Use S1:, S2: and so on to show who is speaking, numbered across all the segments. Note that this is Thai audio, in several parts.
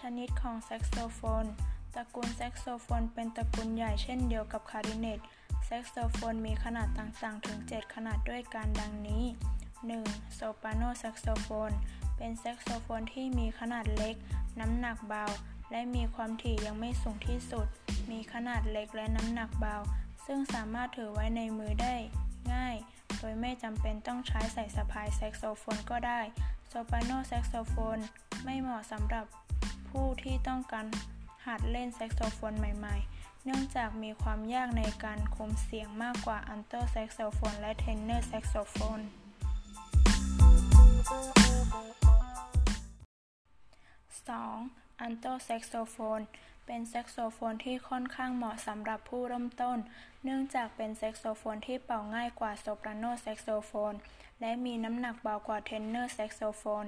S1: ชนิดของแซกโซโฟน ตระกูลแซกโซโฟนเป็นตระกูลใหญ่เช่นเดียวกับคลาริเน็ต แซกโซโฟนมีขนาดต่างๆ ถึง 7 ขนาดด้วยกันดังนี้ 1. โซปราโนแซกโซโฟน เป็นแซกโซโฟนที่มีขนาดเล็ก น้ำหนักเบา และมีความถี่เสียงสูงที่สุด มีขนาดเล็กและน้ำหนักเบา ซึ่งสามารถถือไว้ในมือได้ ง่าย โดยไม่จำเป็นต้องใช้สายสะพายแซกโซโฟนก็ได้ โซปราโนแซกโซโฟนไม่เหมาะสำหรับ ผู้ที่ต้องการหัดเล่นแซกโซโฟนใหม่ ๆ เนื่องจากมีความยากในการคุมเสียงมากกว่าอัลโตแซกโซโฟนและเทนเนอร์แซกโซโฟน 2. อัลโตแซกโซโฟน เป็นแซกโซโฟนที่ค่อนข้างเหมาะสำหรับผู้เริ่มต้น เนื่องจากเป็นแซกโซโฟนที่เป่าง่ายกว่าโซปราโนแซกโซโฟน และมีน้ำหนักเบากว่าเทนเนอร์แซกโซโฟน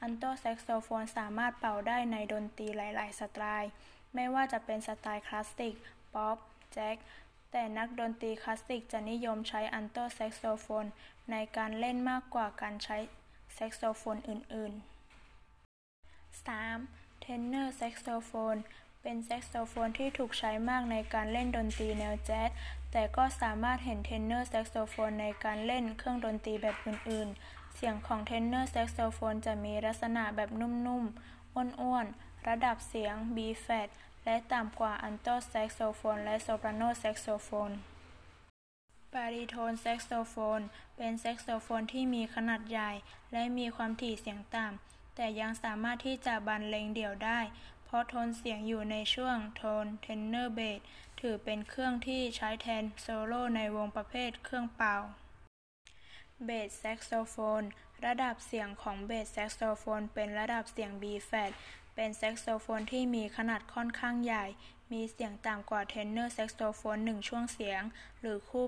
S1: อัลโตแซกโซโฟนสามารถเป่าได้ในดนตรีหลาย ๆ สไตล์ ไม่ว่าจะเป็นสไตล์คลาสสิก ป๊อป แจ๊สแต่นักดนตรีคลาสสิกจะนิยมใช้อัลโตแซกโซโฟนในการเล่นมากกว่าการใช้แซกโซโฟนอื่น ๆ 3. เทนเนอร์แซกโซโฟน เป็นแซกโซโฟนที่ถูกใช้มากในการเล่นดนตรีแนวแจ๊ส แต่ก็สามารถเห็นเทนเนอร์แซกโซโฟนในการเล่นเครื่องดนตรีแบบอื่น ๆ เสียงของเทนเนอร์แซกโซโฟนจะมีลักษณะแบบนุ่ม ๆ อ้วน ๆ ระดับเสียง B flat และต่ำกว่าอัลโตแซกโซโฟนและโซปราโนแซกโซโฟนบาริโทนแซกโซโฟน เป็นแซกโซโฟนที่มีขนาดใหญ่ และมีความถี่เสียงต่ำแต่ยังสามารถที่จะบรรเลงเดี่ยวได้ เพราะโทนเสียงอยู่ในช่วงโทนเทนเนอร์เบสถือเป็นเครื่องที่ใช้แทนโซโล่ในวงประเภทเครื่องเป่า เบสแซกโซโฟน ระดับเสียงของเบสแซกโซโฟนเป็นระดับเสียง B flat เป็นแซกโซโฟนที่มีขนาดค่อนข้างใหญ่ มีเสียงต่ำกว่าเทนเนอร์แซกโซโฟนหนึ่งช่วงเสียง หรือคู่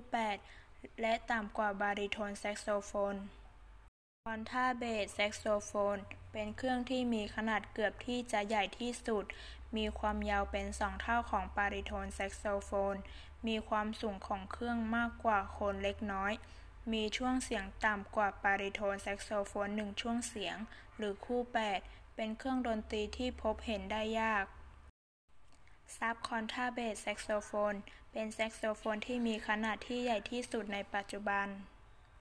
S1: 8 และต่ำกว่าบาริโทนแซกโซโฟน คอนทราเบสแซกโซโฟน เป็นเครื่องที่มีขนาดเกือบที่จะใหญ่ที่สุด มีความยาวเป็นสองเท่าของบาริโทนแซกโซโฟน มีความสูงของเครื่องมากกว่าโคนเล็กน้อย มีช่วงเสียงต่ำกว่าบาริโทนแซกโซโฟนหนึ่งช่วงเสียง หรือคู่ 8 เป็นเครื่องดนตรีที่พบเห็นได้ยากซับคอนทราเบสแซกโซโฟน เป็นแซกโซโฟนที่มีขนาดที่ใหญ่ที่สุดในปัจจุบัน